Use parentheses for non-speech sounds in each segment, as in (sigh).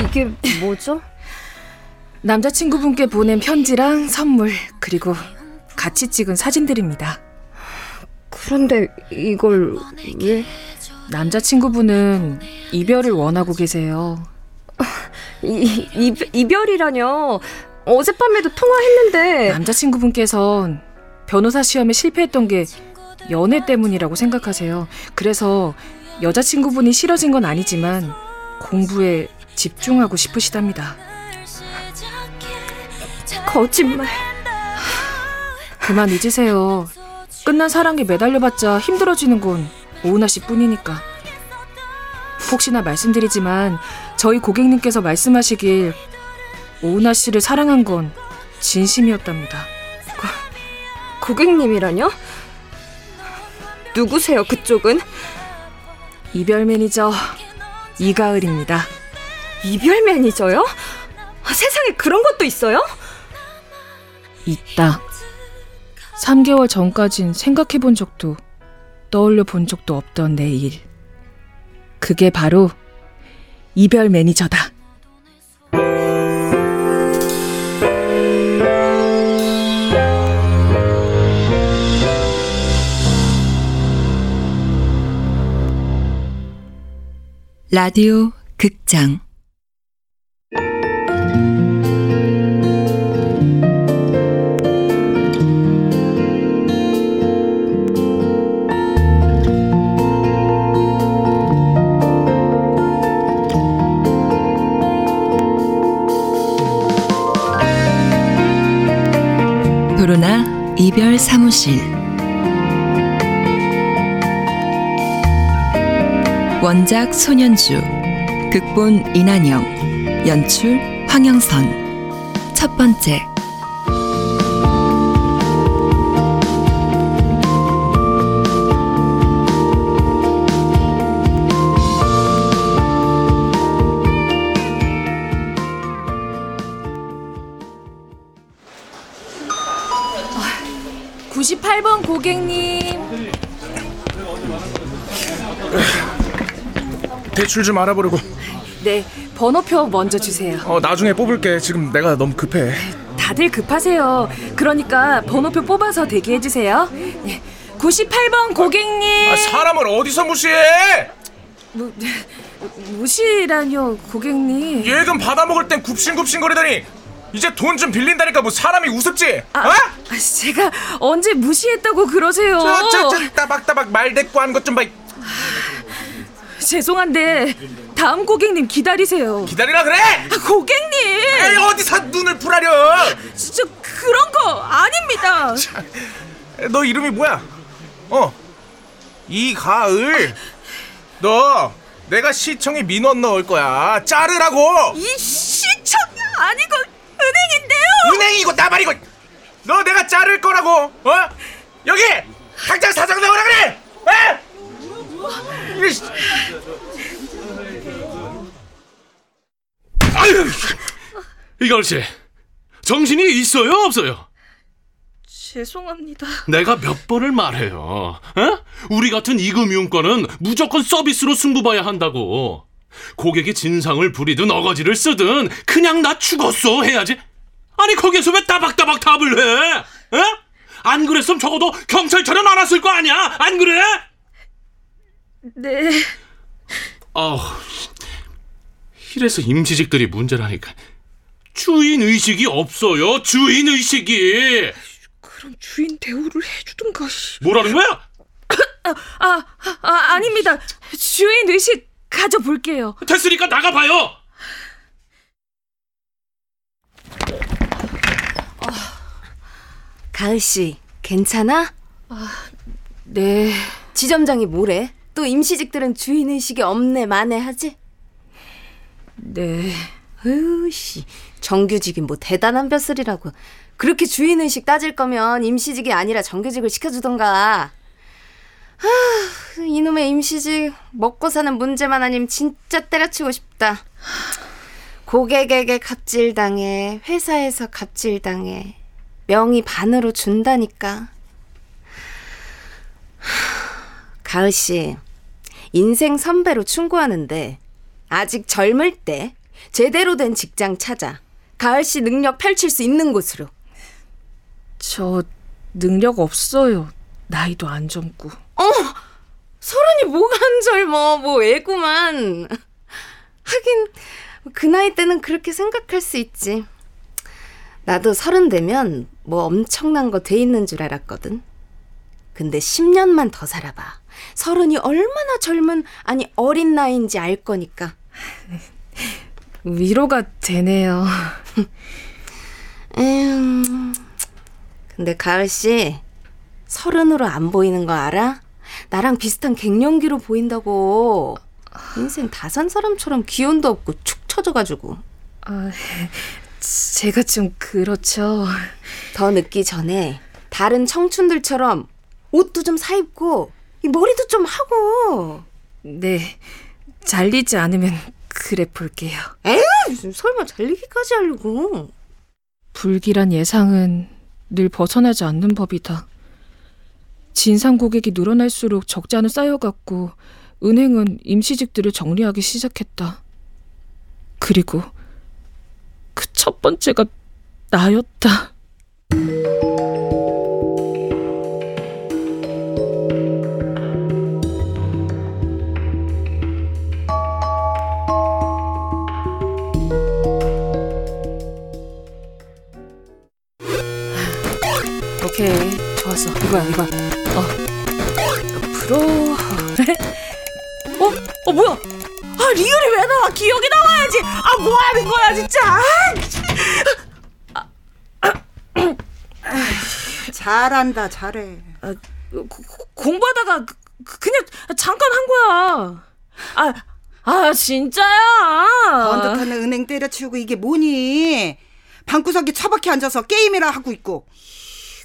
이게 뭐죠? 남자친구분께 보낸 편지랑 선물, 그리고 같이 찍은 사진들입니다. 그런데 이걸 왜? 남자친구분은 이별을 원하고 계세요. 이, 이, 이별이라뇨. 어젯밤에도 통화했는데. 남자친구분께선 변호사 시험에 실패했던 게 연애 때문이라고 생각하세요. 그래서 여자친구분이 싫어진 건 아니지만 공부에 집중하고 싶으시답니다. 거짓말. 그만 잊으세요. 끝난 사랑에 매달려봤자 힘들어지는 건 오은하 씨 뿐이니까. 혹시나 말씀드리지만 저희 고객님께서 말씀하시길 오은하 씨를 사랑한 건 진심이었답니다. 고, 고객님이라뇨? 누구세요, 그쪽은? 이별 매니저 이가을입니다. 이별 매니저요? 아, 세상에 그런 것도 있어요? 있다. 3개월 전까진 생각해 본 적도 떠올려 본 적도 없던 내 일. 그게 바로 이별 매니저다. 라디오 극장. 도로나 이별 사무실 원작 손현주 극본 이난영 연출 황영선 첫 번째 구십팔 번 고객님. 대출 좀 알아보려고. 네, 번호표 먼저 주세요. 어 나중에 뽑을게. 지금 내가 너무 급해. 다들 급하세요. 그러니까 번호표 뽑아서 대기해 주세요. 네, 98번 고객님. 아, 사람을 어디서 무시해? 무, 무시라뇨, 고객님. 예금 받아 먹을 땐 굽신굽신거리더니 이제 돈 좀 빌린다니까 뭐 사람이 우습지? 아, 어? 아, 제가 언제 무시했다고 그러세요? 저, 저, 저, 따박따박 말대꾸 하는 것좀 봐. 죄송한데 다음 고객님 기다리세요. 기다리라 그래? 아, 고객님. 에이, 어디서 눈을 풀하려? 진짜 그런 거 아닙니다. (laughs) 너 이름이 뭐야? 어, 이가을. 너 내가 시청에 민원 넣을 거야. 자르라고. 이 시청 아니고 은행인데요. 은행이고 나발이고. 너 내가 자를 거라고. 어? 여기 당장 사장 나오라 그래. 에? 아유, 이가을 씨, 정신이 있어요, 없어요? 죄송합니다. 내가 몇 번을 말해요. 에? 우리 같은 이금융권은 무조건 서비스로 승부봐야 한다고. 고객이 진상을 부리든 어거지를 쓰든 그냥 나 죽었어 해야지. 아니 거기에서 왜 따박따박 답을 해? 에? 안 그랬으면 적어도 안 왔을 거 아니야? 안 그래? 네. 아, 이래서 임시직들이 문제라니까. 주인 의식이 없어요. 주인 의식이. 그럼 주인 대우를 해주든가. 뭐라는 거야? 아, 아 아닙니다. 주인 의식 가져볼게요. 됐으니까 나가봐요. 가을 씨, 괜찮아? 네. 지점장이 뭐래? 또 임시직들은 주인 의식이 없네 마네 하지? 네. 으씨, 정규직이 뭐 대단한 벼슬이라고. 그렇게 주인 의식 따질 거면 임시직이 아니라 정규직을 시켜주던가. 아, 이놈의 임시직 먹고 사는 문제만 아니면 진짜 때려치고 싶다. 고객에게 갑질당해, 회사에서 갑질당해, 명의 반으로 준다니까. 하, 가을 씨, 인생 선배로 충고하는데 아직 젊을 때 제대로 된 직장 찾아. 가을 씨 능력 펼칠 수 있는 곳으로. 저 능력 없어요. 나이도 안 젊고. 서른이 뭐가 안 젊어. 뭐 애구만. 하긴 그 나이 때는 그렇게 생각할 수 있지. 나도 서른 되면 뭐 엄청난 거 돼 있는 줄 알았거든. 근데 10년만 더 살아봐. 서른이 얼마나 젊은 아니 어린 나이인지 알 거니까. 위로가 되네요. 음. 근데 가을 씨 서른으로 안 보이는 거 알아? 나랑 비슷한 갱년기로 보인다고. 인생 다 산 사람처럼 기운도 없고 축 처져가지고 아, 제가 좀 그렇죠. 더 늦기 전에 다른 청춘들처럼 옷도 좀 사입고 이 머리도 좀 하고. 네. 잘리지 않으면 그래 볼게요. 무슨 설마 잘리기까지 하려고? 불길한 예상은 늘 벗어나지 않는 법이다. 진상 고객이 늘어날수록 적자는 쌓여갔고 은행은 임시직들을 정리하기 시작했다. 그리고 그 첫 번째가 나였다. 오케이 좋았어 이거야 이거. 어. 프로 어? 어 뭐야? 아 리얼이 왜 나와? 기억이 나와야지. 아 뭐하는 거야 진짜? 잘한다 잘해. 아, 고- 고- 공부하다가 그- 그- 그냥 잠깐 한 거야. 아, 아 진짜야? 번듯하는 은행 때려치우고 이게 뭐니? 방구석에 처박혀 앉아서 게임이라 하고 있고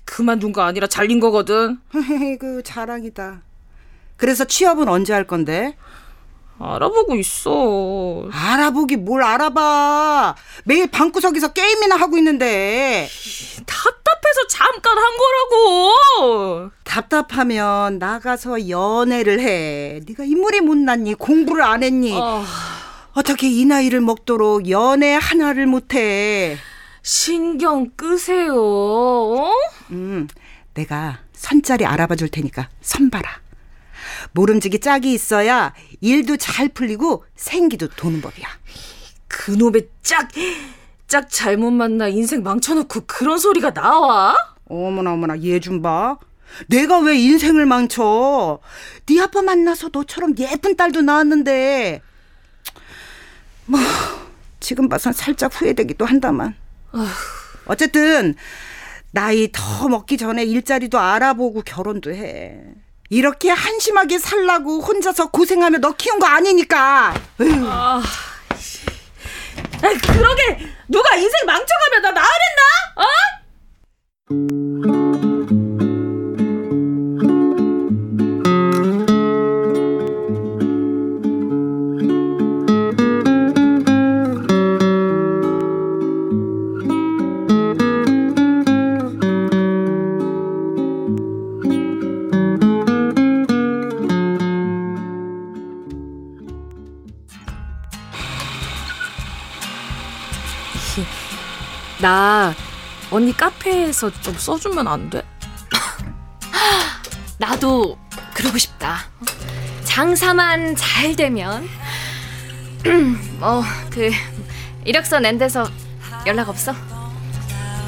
그만둔 거 아니라 잘린 거거든. (laughs) 그 자랑이다. 그래서 취업은 언제 할 건데? 알아보고 있어. 알아보기 뭘 알아봐. 매일 방구석에서 게임이나 하고 있는데. 답답해서 잠깐 한 거라고. 답답하면 나가서 연애를 해. 네가 인물이 못났니? 공부를 안 했니? 아, 어떻게 이 나이를 먹도록 연애 하나를 못해? 신경 끄세요. 어? 음, 내가 선자리 알아봐 줄 테니까 선 봐라. 모름지기 짝이 있어야 일도 잘 풀리고 생기도 도는 법이야. 그놈의 짝, 짝 잘못 만나 인생 망쳐놓고 그런 소리가 나와? 어머나 어머나 얘 좀 봐. 내가 왜 인생을 망쳐? 네 아빠 만나서 너처럼 예쁜 딸도 낳았는데 뭐 지금 봐선 살짝 후회되기도 한다만. 어쨌든 나이 더 먹기 전에 일자리도 알아보고 결혼도 해. 이렇게 한심하게 살라고 혼자서 고생하며 너 키운 거 아니니까. 에휴. 아, 그러게 누가 인생 망쳐가면 나 나으랬나? 어? 나 언니 카페에서 좀 써주면 안 돼? (gasps) 나도 그러고 싶다. 장사만 잘 되면 (clears throat) 어그 이력서 낸 데서 연락 없어?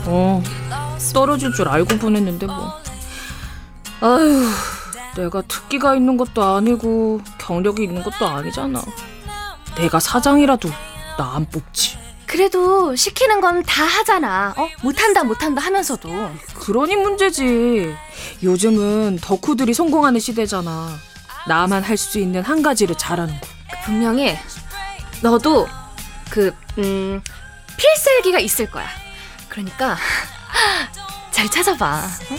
어, 떨어질 줄 알고 보냈는데 뭐. 아휴, 내가 특기가 있는 것도 아니고 경력이 있는 것도 아니잖아. 내가 사장이라도 나 안 뽑지. 그래도 시키는 건 다 하잖아. 어 못한다 못한다 하면서도 그러니 문제지. 요즘은 덕후들이 성공하는 시대잖아. 나만 할 수 있는 한 가지를 잘하는 거. 분명히 너도 그 음, 필살기가 있을 거야. 그러니까 (laughs) 잘 찾아봐. 어?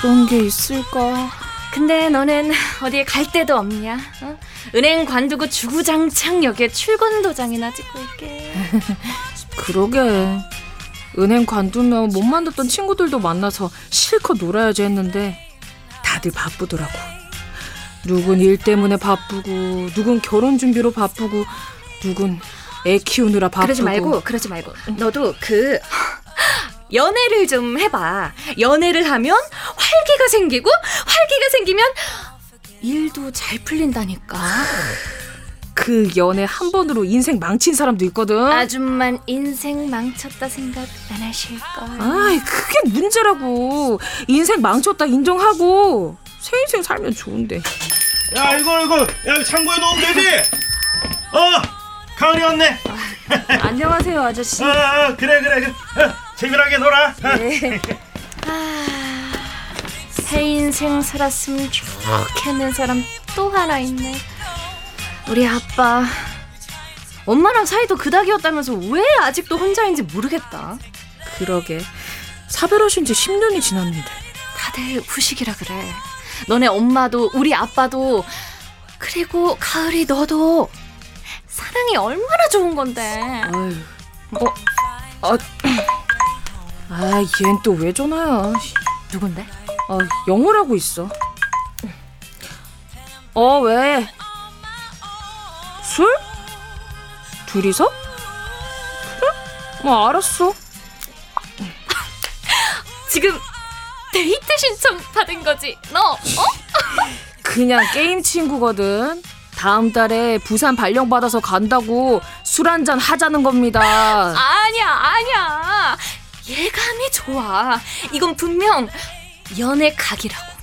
그런 게 있을까? 근데 너는 어디에 갈 데도 없냐? 어? 은행 관두고 주구장창 여기에 출근 도장이나 찍고 있게. (laughs) 그러게. 은행 관두면 못 만났던 친구들도 만나서 실컷 놀아야지 했는데 다들 바쁘더라고. 누군 일 때문에 바쁘고 누군 결혼 준비로 바쁘고 누군 애 키우느라 바쁘고 그러지 말고 그러지 말고 너도 그 연애를 좀 해봐. 연애를 하면 활기가 생기고 활기가 생기면 일도 잘 풀린다니까. 그 연애 한 번으로 인생 망친 사람도 있거든. 아줌만 인생 망쳤다 생각 안 하실까? 아이 그게 문제라고. 인생 망쳤다 인정하고 새 인생 살면 좋은데. 야 이거 이거. 야 창고에 넣으면 되지? 어 가을이 왔네. (laughs) 안녕하세요 아저씨. 아, 아 그래 그래 그래. 어, 재미나게 놀아. 어. (laughs) 새 인생 살았으면 좋겠는 사람 또 하나 있네. 우리 아빠. 엄마랑 사이도 그닥이었다면서 왜 아직도 혼자인지 모르겠다. 그러게 사별하신 지 10년이 지났는데 다들 후식이라 그래. 너네 엄마도 우리 아빠도 그리고 가을이 너도 사랑이 얼마나 좋은 건데. 아유 어? 아, (clears throat) 아, 얜 또 왜 전화야? 누군데? 아, 영어라고 있어. 어, 왜? 술? 둘이서? 그래? 뭐 알았어. 지금 데이트 신청 받은 거지? 너? 어? (laughs) 그냥 게임 친구거든. 다음 달에 부산 발령 받아서 간다고 술 한잔 하자는 겁니다. 아니야, 아니야. 예감이 좋아. 이건 분명 연애 각이라고.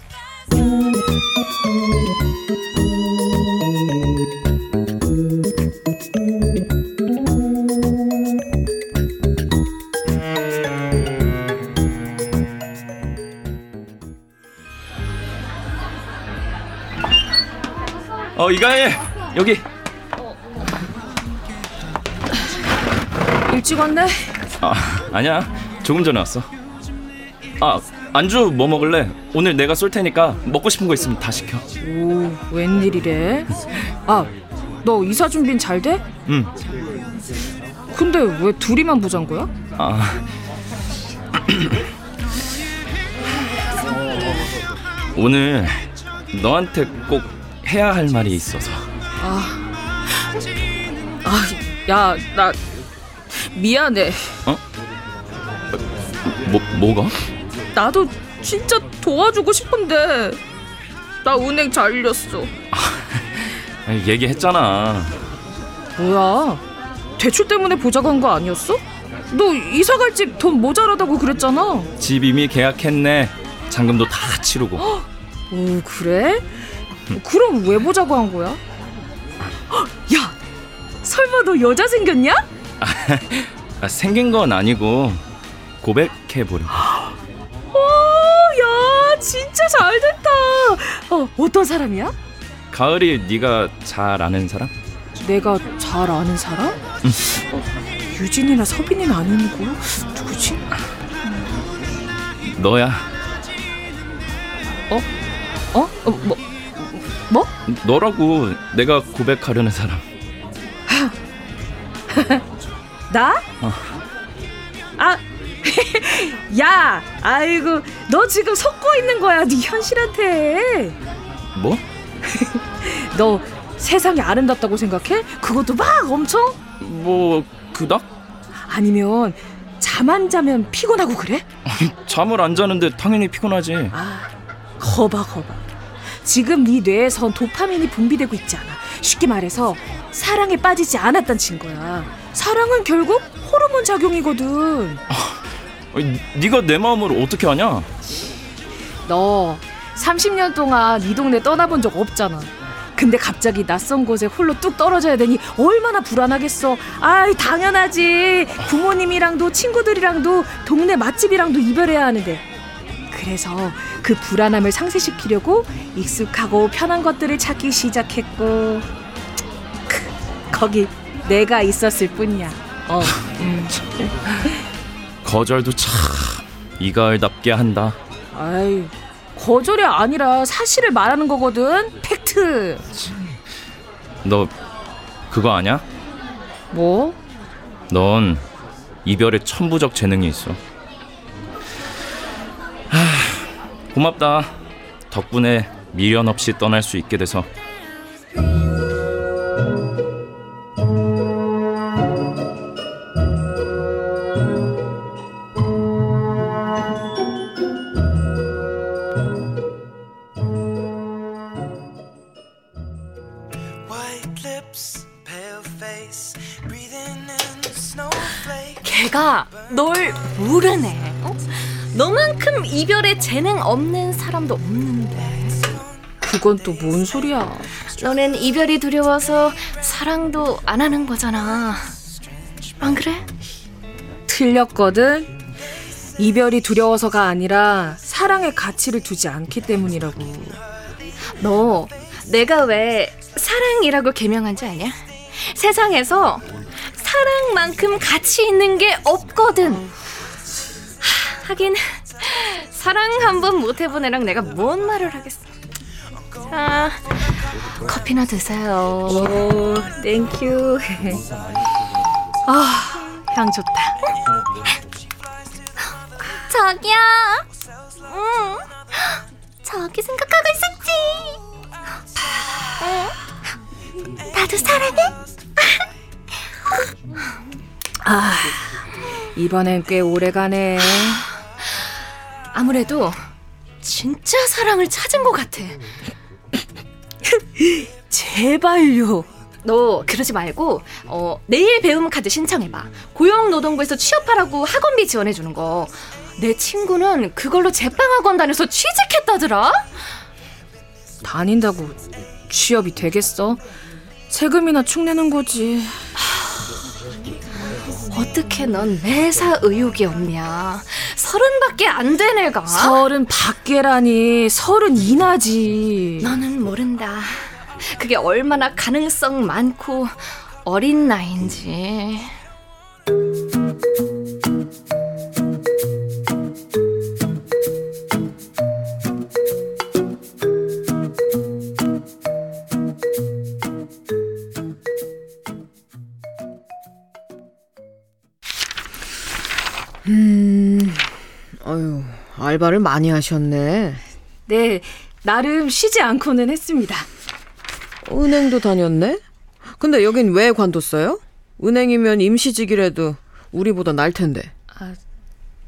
어 이가혜 여기 일찍 왔네. 아 아니야 조금 전에 왔어 아 안주 뭐 먹을래 오늘 내가 쏠 테니까 먹고 싶은 거 있으면 다 시켜 오, 웬일이래? 아, 너 이사 준비는 잘 돼? 응 근데 왜 둘이만 보잔 거야? 아. 오늘 너한테 꼭 해야 할 말이 있어서 아, 야, 나 미안해. 뭐 뭐가? 나도 진짜 도와주고 싶은데 나 은행 잘렸어. (laughs) 얘기했잖아 뭐야? 대출 때문에 보자고 한거 아니었어? 너 이사 갈 집 돈 모자라다고 그랬잖아. 집 이미 계약했네 잔금도 다 치르고 오, 그래? 그럼 왜 보자고 한 거야? 헉, 야, 설마 너 여자 생겼냐? (laughs) 아, 생긴 건 아니고 고백해 보려 오, 어, 어떤 사람이야? 가을이 네가 잘 아는 사람? 내가 잘 아는 사람? 어, 유진이나 서빈이는 아니고 누구지? 너야 어? 어, 뭐, 뭐? 너라고 내가 고백하려는 사람 나? 어. 아, (laughs) 야, 아이고, 너 지금 속고 있는 거야, 네 현실한테. 뭐? (laughs) 너 세상이 아름답다고 생각해? 그것도 막 엄청? 뭐 그닥? 아니면 잠 안 자면 피곤하고 그래? 잠을 안 자는데 당연히 피곤하지 아, 거봐, 거봐. 지금 네 뇌에선 도파민이 분비되고 있잖아. 쉽게 말해서 사랑에 빠지지 않았단 증거야. 사랑은 결국 호르몬 작용이거든. 네가 내 마음을 어떻게 아냐? 너 30년 동안 이 동네 떠나본 적 없잖아. 근데 갑자기 낯선 곳에 홀로 뚝 떨어져야 되니 얼마나 불안하겠어. 아이 당연하지. 부모님이랑도 친구들이랑도 동네 맛집이랑도 이별해야 하는데. 그래서 그 불안함을 상쇄시키려고 익숙하고 편한 것들을 찾기 시작했고 크, 거기 내가 있었을 뿐이야. 어. 음. (laughs) 거절도 참 이가을답게 한다 아이 거절이 아니라 사실을 말하는 거거든. 팩트. 너 그거 아냐? 뭐? 넌 이별에 천부적 재능이 있어 하, 고맙다 덕분에 미련 없이 떠날 수 있게 돼서 없는 사람도 없는데. 그건 또 뭔 소리야? 너는 이별이 두려워서 사랑도 안 하는 거잖아. 안 그래? 틀렸거든. 이별이 두려워서가 아니라 사랑의 가치를 두지 않기 때문이라고. 너 내가 왜 사랑이라고 개명한지 아냐? 세상에서 사랑만큼 가치 있는 게 없거든. 하, 하긴 사랑 한 번 못 해본 애랑 내가 뭔 말을 하겠어. 자, 커피나 드세요. 오, thank you. 아, 향 좋다. 자기야. 응. 자기 생각하고 있었지. 응. 나도 사랑해. 아, 이번엔 꽤 오래 가네. 아무래도 진짜 사랑을 찾은 것 같아. (laughs) 제발요. 너 그러지 말고 어, 내일 배움 카드 신청해봐. 고용노동부에서 취업하라고 학원비 지원해주는 거. 내 친구는 그걸로 제빵학원 다녀서 취직했다더라. 다닌다고 취업이 되겠어? 세금이나 축내는 거지. 어떻게 넌 매사 의욕이 없냐? 서른밖에 안된 애가. 서른 밖에라니 서른 이나지. 너는 모른다. 그게 얼마나 가능성 많고 어린 나이인지. 알바를 많이 하셨네. 네, 나름 쉬지 않고는 했습니다. 은행도 다녔네? 근데 여긴 왜 관뒀어요? 은행이면 임시직이라도 우리보다 날 텐데.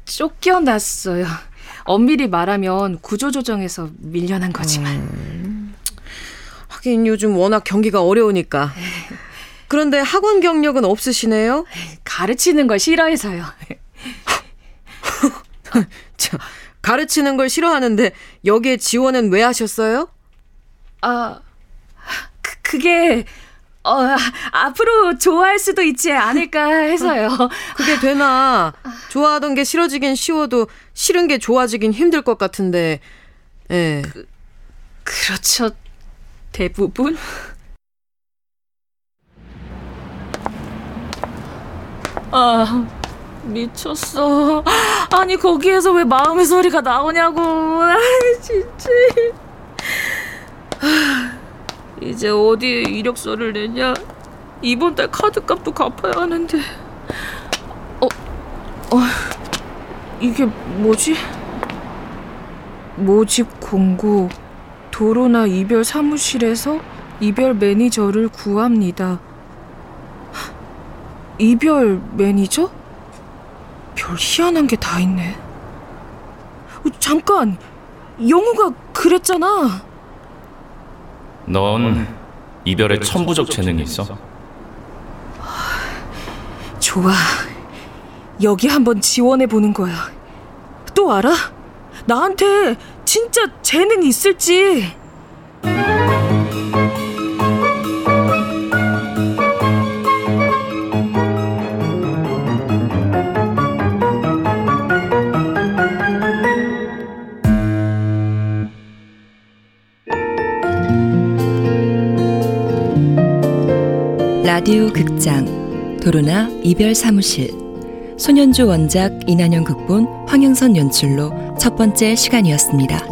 쫓겨났어요. 엄밀히 말하면 구조조정에서 밀려난 거지만. 하긴 요즘 워낙 경기가 어려우니까. (laughs) 그런데 학원 경력은 없으시네요? 가르치는 걸 싫어해서요. (laughs) 저, 가르치는 걸 싫어하는데 여기에 지원은 왜 하셨어요? 아, 그, 그게 어, 앞으로 좋아할 수도 있지 않을까 해서요. (laughs) 그게 되나? 좋아하던 게 싫어지긴 쉬워도 싫은 게 좋아지긴 힘들 것 같은데. 예. 그렇죠. 대부분. 아, 미쳤어. 아니, 거기에서 왜 마음의 소리가 나오냐고. 아, 진짜. 아, 이제 어디에 이력서를 내냐? 이번 달 카드값도 갚아야 하는데. 어, 어, 이게 뭐지? 모집 공고. 도로나 이별 사무실에서 이별 매니저를 구합니다. 이별 매니저? 별 희한한 게 다 있네. 어, 잠깐, 영우가 그랬잖아. 넌 이별에 천부적 재능이 있어. 좋아. 여기 한번 지원해 보는 거야. 또 알아? 나한테 진짜 재능 있을지. 라디오 극장 도로나 이별 사무실 소년주 원작 이난영 극본 황영선 연출로 첫 번째 시간이었습니다.